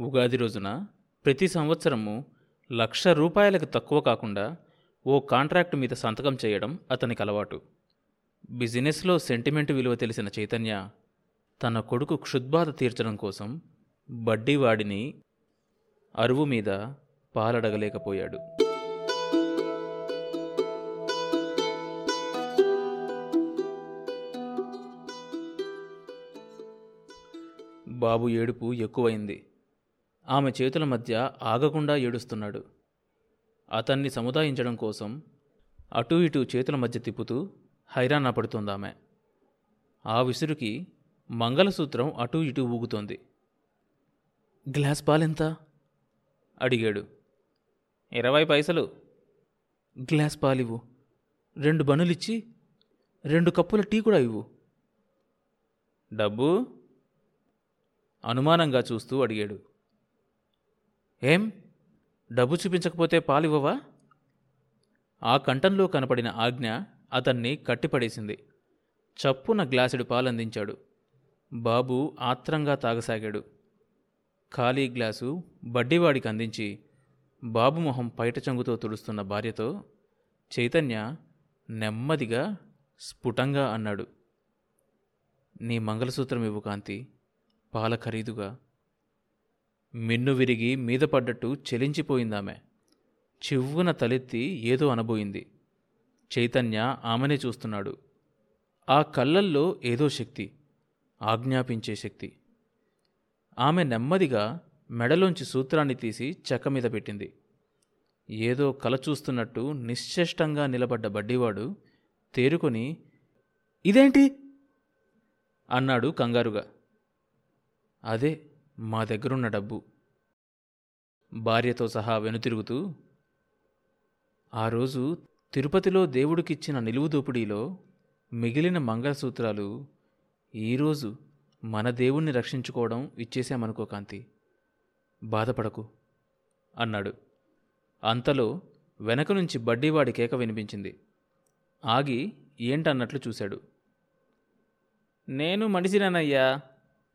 ఉగాది రోజున ప్రతి సంవత్సరము లక్ష రూపాయలకు తక్కువ కాకుండా ఓ కాంట్రాక్ట్ మీద సంతకం చేయడం అతనికి అలవాటు. బిజినెస్లో సెంటిమెంట్ విలువ తెలిసిన చైతన్య తన కొడుకు క్షుద్బాధ తీర్చడం కోసం బడ్డీవాడిని అరువు మీద పాలడగలేకపోయాడు. బాబు ఏడుపు ఎక్కువైంది. ఆమె చేతుల మధ్య ఆగకుండా ఏడుస్తున్నాడు. అతన్ని సముదాయించడం కోసం అటూ ఇటూ చేతుల మధ్య తిప్పుతూ హైరాణ పడుతోంది ఆమె. ఆ విసురుకి మంగళసూత్రం అటూ ఇటూ ఊగుతోంది. గ్లాస్ పాలెంత? అడిగాడు. ఇరవై పైసలు. గ్లాస్ పాలివ్వు. రెండు బనులిచ్చి రెండు కప్పుల టీ కూడా ఇవ్వు. డబ్బు? అనుమానంగా చూస్తూ అడిగాడు. ఏం? డబ్బు చూపించకపోతే పాలివ్వవా? ఆ కంఠంలో కనపడిన ఆజ్ఞ అతన్ని కట్టిపడేసింది. చప్పున గ్లాసుడు పాలందించాడు. బాబు ఆత్రంగా తాగసాగాడు. ఖాళీ గ్లాసు బడ్డీవాడికి అందించి బాబు మొహం పైట చంగుతో తుడుస్తున్న భార్యతో చైతన్య నెమ్మదిగా స్ఫుటంగా అన్నాడు. నీ మంగళసూత్రం ఇవ్వు కాంతి పాల ఖరీదుగా. మిన్ను విరిగి మీద పడ్డట్టు చెలించిపోయిందామె. చివ్వున తలెత్తి ఏదో అనబోయింది. చైతన్య ఆమెనే చూస్తున్నాడు. ఆ కళ్ళల్లో ఏదో శక్తి ఆజ్ఞాపించే శక్తి. ఆమె నెమ్మదిగా మెడలోంచి సూత్రాన్ని తీసి చెక్క మీద పెట్టింది. ఏదో కల చూస్తున్నట్టు నిశ్చేష్టంగా నిలబడ్డ బడ్డివాడు తేరుకొని ఇదేంటి? అన్నాడు కంగారుగా. అదే మా దగ్గరున్న డబ్బు. భార్యతో సహా వెనుతిరుగుతూ ఆ రోజు తిరుపతిలో దేవుడికిచ్చిన నిలువు దోపిడీలో మిగిలిన మంగళసూత్రాలు ఈరోజు మన దేవుణ్ణి రక్షించుకోవడం ఇచ్చేశామనుకో కాంతి. బాధపడకు అన్నాడు. అంతలో వెనక నుంచి బడ్డీవాడి కేక వినిపించింది. ఆగి ఏంటన్నట్లు చూశాడు. నేను మనిషినేనయ్యా.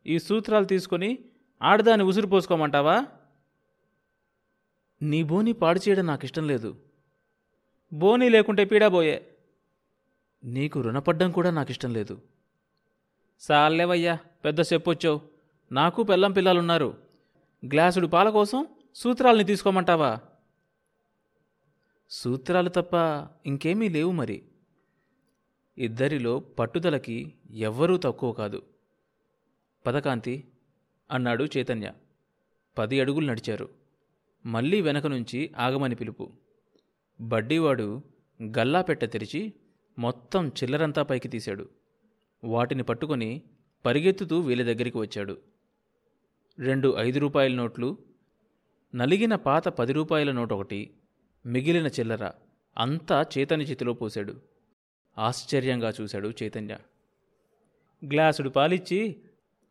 ఈ సూత్రాలు తీసుకొని ఆడదాన్ని ఉసురు పోసుకోమంటావా? నీ బోని పాడు చేయడం నాకు ఇష్టం లేదు. బోని లేకుంటే పీడాబోయే నీకు రుణపడ్డం కూడా నాకు ఇష్టం లేదు. సాలేవయ్యా పెద్ద చెప్పొచ్చావు. నాకు పెళ్ళం పిల్లలున్నారు. గ్లాసుడు పాల కోసం సూత్రాలని తీసుకోమంటావా? సూత్రాలు తప్ప ఇంకేమీ లేవు మరి. ఇద్దరిలో పట్టుదలకి ఎవ్వరూ తక్కువ కాదు. పదకాంతి అన్నాడు చైతన్య. పది అడుగులు నడిచారు. మళ్ళీ వెనక నుంచి ఆగమని పిలుపు. బడ్డీవాడు గల్లా పెట్ట తెరిచి మొత్తం చిల్లరంతా పైకి తీశాడు. వాటిని పట్టుకొని పరిగెత్తుతూ వీళ్ళ దగ్గరికి వచ్చాడు. రెండు ఐదు రూపాయల నోట్లు నలిగిన పాత పది రూపాయల నోట్ ఒకటి మిగిలిన చిల్లర అంతా చైతన్య చేతిలో పోశాడు. ఆశ్చర్యంగా చూశాడు చైతన్య. గ్లాసుడు పాలిచ్చి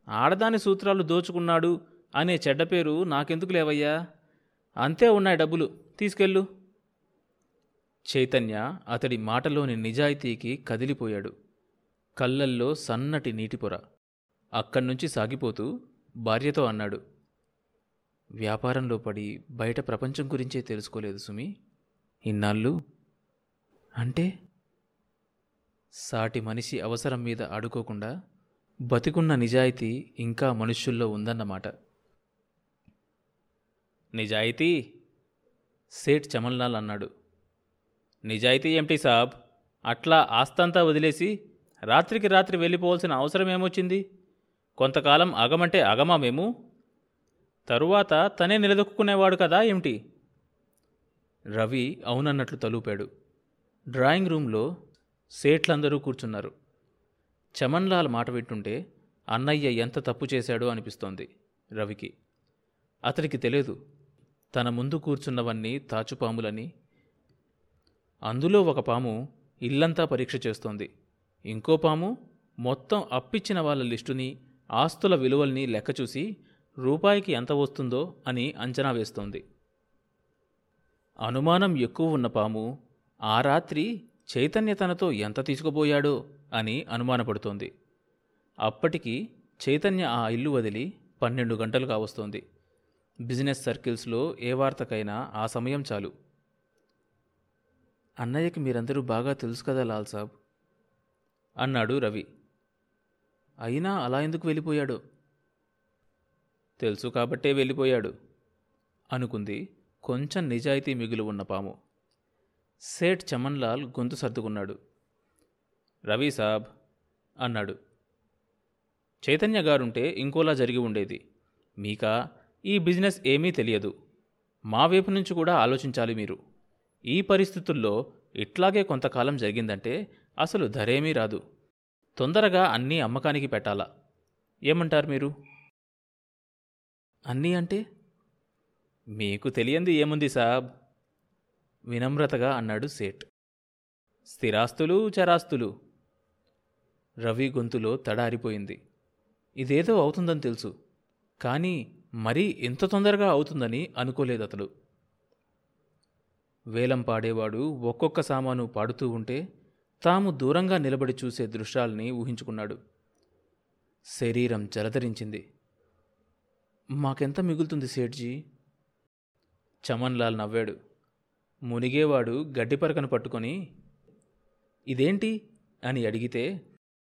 ఆడదాని సూత్రాలు దోచుకున్నాడు అనే చెడ్డ పేరు నాకెందుకు లేవయ్యా? అంతే ఉన్నాయి డబ్బులు. తీసుకెళ్ళు. చైతన్య అతడి మాటలోని నిజాయితీకి కదిలిపోయాడు. కళ్ళల్లో సన్నటి నీటిపొర. అక్కడ్నుంచి సాగిపోతూ భార్యతో అన్నాడు. వ్యాపారంలో పడి బయట ప్రపంచం గురించే తెలుసుకోలేదు సుమి. ఇన్నాళ్ళు? అంటే? సాటి మనిషి అవసరం మీద అడుకోకుండా బతికున్న నిజాయితీ ఇంకా మనుష్యుల్లో ఉందన్నమాట. నిజాయితీ? సేట్ చమల్లాల్ అన్నాడు. నిజాయితీ ఏమిటి సాబ్ అట్లా ఆస్తంతా వదిలేసి రాత్రికి రాత్రి వెళ్ళిపోవాల్సిన అవసరం ఏమొచ్చింది? కొంతకాలం అగమంటే అగమా మేము? తరువాత తనే నిలదొక్కునేవాడు కదా ఏమిటి రవి అవునన్నట్లు తలూపాడు. డ్రాయింగ్ రూమ్లో సేట్లందరూ కూర్చున్నారు. చమన్లాల్ మాట వింటుంటే అన్నయ్య ఎంత తప్పు చేశాడో? అనిపిస్తోంది రవికి. అతడికి తెలియదు తన ముందు కూర్చున్నవన్నీ తాచుపాములని. అందులో ఒక పాము ఇల్లంతా పరీక్ష చేస్తోంది. ఇంకో పాము మొత్తం అప్పిచ్చిన వాళ్ళ లిస్టుని ఆస్తుల విలువల్ని లెక్క చూసి రూపాయికి ఎంత వస్తుందో? అని అంచనా వేస్తోంది. అనుమానం ఎక్కువ ఉన్న పాము ఆ రాత్రి చైతన్య తనతో ఎంత తీసుకుపోయాడో? అని అనుమానపడుతోంది. అప్పటికి చైతన్య ఆ ఇల్లు వదిలి పన్నెండు గంటలు కావస్తోంది బిజినెస్ సర్కిల్స్లో ఏ వార్తకైనా ఆ సమయం చాలు. అన్నయ్యకి మీరందరూ బాగా తెలుసు కదా లాల్ సాబ్? అన్నాడు రవి. అయినా అలా ఎందుకు వెళ్ళిపోయాడు? తెలుసు కాబట్టే వెళ్ళిపోయాడు అనుకుంది కొంచెం నిజాయితీ మిగులు ఉన్న పాము. సేట్ చమన్లాల్ గొంతు సర్దుకున్నాడు. రవి సాబ్ అన్నాడు. చైతన్య గారుంటే ఇంకోలా జరిగి ఉండేది. మీకా ఈ బిజినెస్ ఏమీ తెలియదు. మా వైపు నుంచి కూడా ఆలోచించాలి మీరు. ఈ పరిస్థితుల్లో ఇట్లాగే కొంతకాలం జరిగిందంటే అసలు ధరేమీ రాదు. తొందరగా అన్నీ అమ్మకానికి పెట్టాలా. ఏమంటారు మీరు? అన్నీ అంటే? మీకు తెలియంది ఏముంది సాబ్? వినమ్రతగా అన్నాడు సేట్. స్థిరాస్తులు చరాస్తులు. రవి గొంతులో తడారిపోయింది. ఇదేదో అవుతుందని తెలుసు. కానీ మరీ ఇంత తొందరగా అవుతుందని అనుకోలేదు అతడు వేలం పాడేవాడు ఒక్కొక్క సామాను పాడుతూ ఉంటే తాము దూరంగా నిలబడి చూసే దృశ్యాల్ని ఊహించుకున్నాడు. శరీరం జలధరించింది. మాకెంత మిగులుతుంది సేట్జీ చమన్లాల్ నవ్వాడు. మునిగేవాడు గడ్డిపరకను పట్టుకొని ఇదేంటి? అని అడిగితే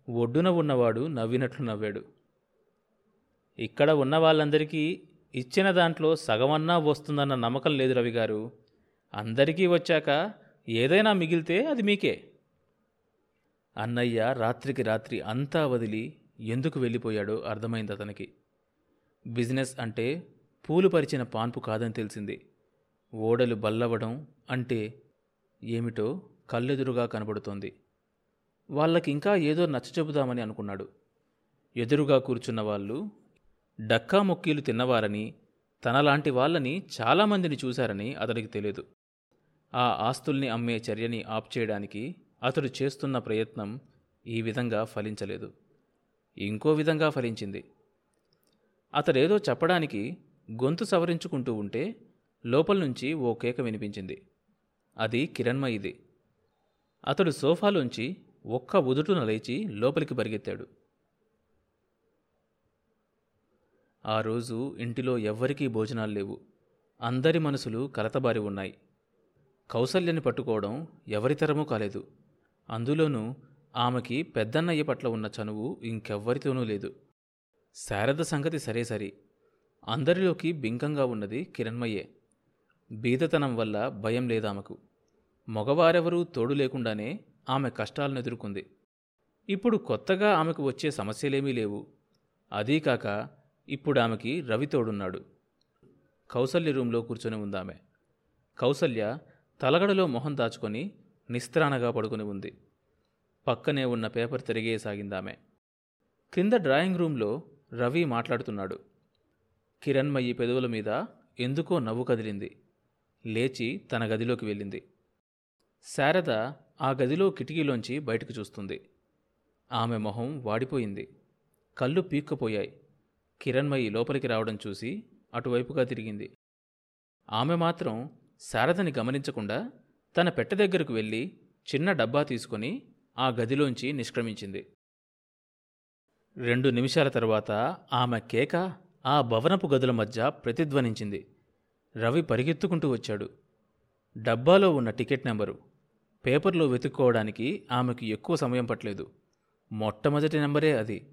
ఒడ్డున ఉన్నవాడు నవ్వినట్లు నవ్వాడు. ఇక్కడ ఉన్న వాళ్ళందరికీ ఇచ్చిన దాంట్లో సగమన్నా వస్తుందన్న నమ్మకం లేదు రవి గారు. అందరికీ వచ్చాక ఏదైనా మిగిలితే అది మీకే. అన్నయ్య రాత్రికి రాత్రి అంతా వదిలి ఎందుకు వెళ్ళిపోయాడో అర్థమైంది అతనికి. బిజినెస్ అంటే పూలు పరిచిన పాన్పు కాదని తెలిసింది. ఓడలు బల్లవడం అంటే ఏమిటో కళ్ళెదురుగా కనబడుతోంది. వాళ్ళకి ఇంకా ఏదో నచ్చ చెబుదామని అనుకున్నాడు. ఎదురుగా కూర్చున్న వాళ్ళు డక్కా మొక్కీలు తిన్నవారని తనలాంటి వాళ్ళని చాలామందిని చూశారని అతడికి తెలియదు ఆ ఆస్తుల్ని అమ్మే చర్యని ఆప్ చేయడానికి అతడు చేస్తున్న ప్రయత్నం ఈ విధంగా ఫలించలేదు. ఇంకో విధంగా ఫలించింది. అతడేదో చెప్పడానికి గొంతు సవరించుకుంటూ ఉంటే లోపల నుంచి ఓ కేక వినిపించింది. అది కిరణ్మయిది అతడు సోఫాలోంచి ఒక్క ఉదుటున లేచి లోపలికి పరిగెత్తాడు. ఆ రోజు ఇంటిలో ఎవ్వరికీ భోజనాలు లేవు. అందరి మనసులు కలతబారి ఉన్నాయి. కౌసల్యని పట్టుకోవడం ఎవరితరమూ కాలేదు. అందులోనూ ఆమెకి పెద్దన్నయ్య పట్ల ఉన్న చనువు ఇంకెవ్వరితోనూ లేదు. శారద సంగతి సరే సరి. అందరిలోకి బింకంగా ఉన్నది కిరణ్మయ్యే. బీదతనం వల్ల భయం లేదామెకు. మగవారెవరూ తోడు లేకుండానే ఆమె కష్టాలను ఎదుర్కొంది. ఇప్పుడు కొత్తగా ఆమెకు వచ్చే సమస్యలేమీ లేవు. అదీకాక ఇప్పుడు ఆమెకి రవి తోడున్నాడు. కౌసల్య రూంలో కూర్చొని ఉందామె. కౌసల్య తలగడలో మొహం దాచుకొని నిస్త్రాణగా పడుకొని ఉంది. పక్కనే ఉన్న పేపర్ తిరిగేసాగిందామె క్రింద డ్రాయింగ్ రూంలో రవి మాట్లాడుతున్నాడు. కిరణ్మయ్యి పెదవుల మీద ఎందుకో నవ్వు కదిలింది. లేచి తన గదిలోకి వెళ్ళింది. శారద ఆ గదిలో కిటికీలోంచి బయటకు చూస్తుంది. ఆమె మొహం వాడిపోయింది. కళ్ళు పీక్కుపోయాయి. కిరణ్మయి లోపలికి రావడం చూసి అటువైపుగా తిరిగింది. ఆమె మాత్రం శారదని గమనించకుండా తన పెట్టె దగ్గరకు వెళ్ళి చిన్న డబ్బా తీసుకొని ఆ గదిలోంచి నిష్క్రమించింది. రెండు నిమిషాల తర్వాత ఆమె కేక ఆ భవనపు గదుల మధ్య ప్రతిధ్వనించింది. రవి పరిగెత్తుకుంటూ వచ్చాడు. డబ్బాలో ఉన్న టికెట్ నెంబరు పేపర్లో వెతుక్కోవడానికి ఆమెకు ఎక్కువ సమయం పట్టలేదు. మొట్టమొదటి నెంబరే అది.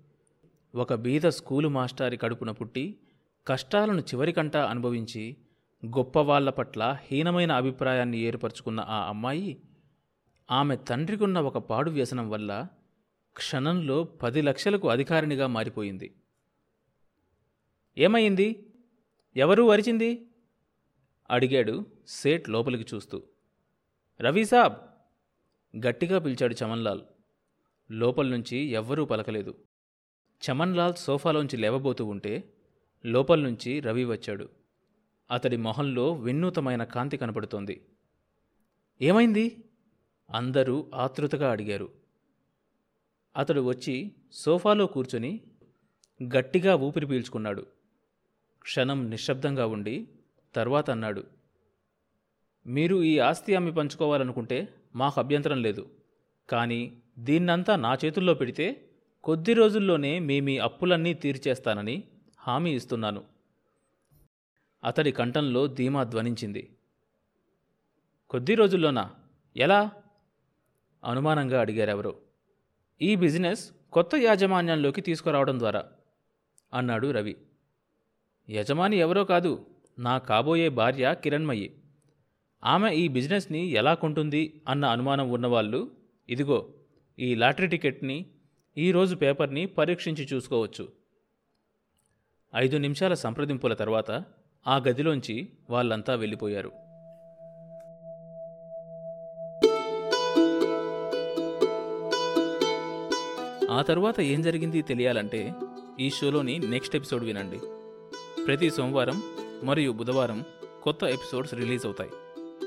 ఒక బీద స్కూలు మాస్టారి కడుపున పుట్టి కష్టాలను చివరికంటా అనుభవించి గొప్పవాళ్ళ పట్ల హీనమైన అభిప్రాయాన్ని ఏర్పరచుకున్న ఆ అమ్మాయి ఆమె తండ్రికున్న ఒక పాడు వ్యసనం వల్ల క్షణంలో పది లక్షలకు అధికారినిగా మారిపోయింది. ఏమైంది ఎవరు అరిచింది? అడిగాడు సేట్ లోపలికి చూస్తూ. రవి సాబ్! గట్టిగా పిలిచాడు చమన్లాల్. లోపల నుంచి ఎవ్వరూ పలకలేదు. చమన్లాల్ సోఫాలోంచి లేవబోతూ ఉంటే లోపల నుంచి రవి వచ్చాడు. అతడి మొహంలో వినూతమైన కాంతి కనపడుతోంది. ఏమైంది? అందరూ ఆతృతగా అడిగారు. అతడు వచ్చి సోఫాలో కూర్చొని గట్టిగా ఊపిరి పీల్చుకున్నాడు. క్షణం నిశ్శబ్దంగా ఉండి తర్వాత అన్నాడు మీరు ఈ ఆస్తి అమ్మి పంచుకోవాలనుకుంటే మాకు అభ్యంతరం లేదు. కానీ దీన్నంతా నా చేతుల్లో పెడితే కొద్ది రోజుల్లోనే మీ మీ అప్పులన్నీ తీర్చేస్తానని హామీ ఇస్తున్నాను. అతడి కంఠంలో ధీమా ధ్వనించింది. కొద్ది రోజుల్లోనా? ఎలా? అనుమానంగా అడిగారెవరో. ఈ బిజినెస్ కొత్త యాజమాన్యంలోకి తీసుకురావడం ద్వారా అన్నాడు రవి. యజమాని ఎవరో కాదు నా కాబోయే భార్య కిరణ్మయ్యి. ఆమె ఈ బిజినెస్ని ఎలా కొంటుంది అన్న అనుమానం ఉన్నవాళ్ళు ఇదిగో ఈ లాటరీ టికెట్ని ఈరోజు పేపర్ని పరీక్షించి చూసుకోవచ్చు. ఐదు నిమిషాల సంప్రదింపుల తర్వాత ఆ గదిలోంచి వాళ్ళంతా వెళ్ళిపోయారు. ఆ తర్వాత ఏం జరిగింది తెలియాలంటే ఈ షోలోని నెక్స్ట్ ఎపిసోడ్ వినండి. ప్రతి సోమవారం మరియు బుధవారం కొత్త ఎపిసోడ్స్ రిలీజ్ అవుతాయి.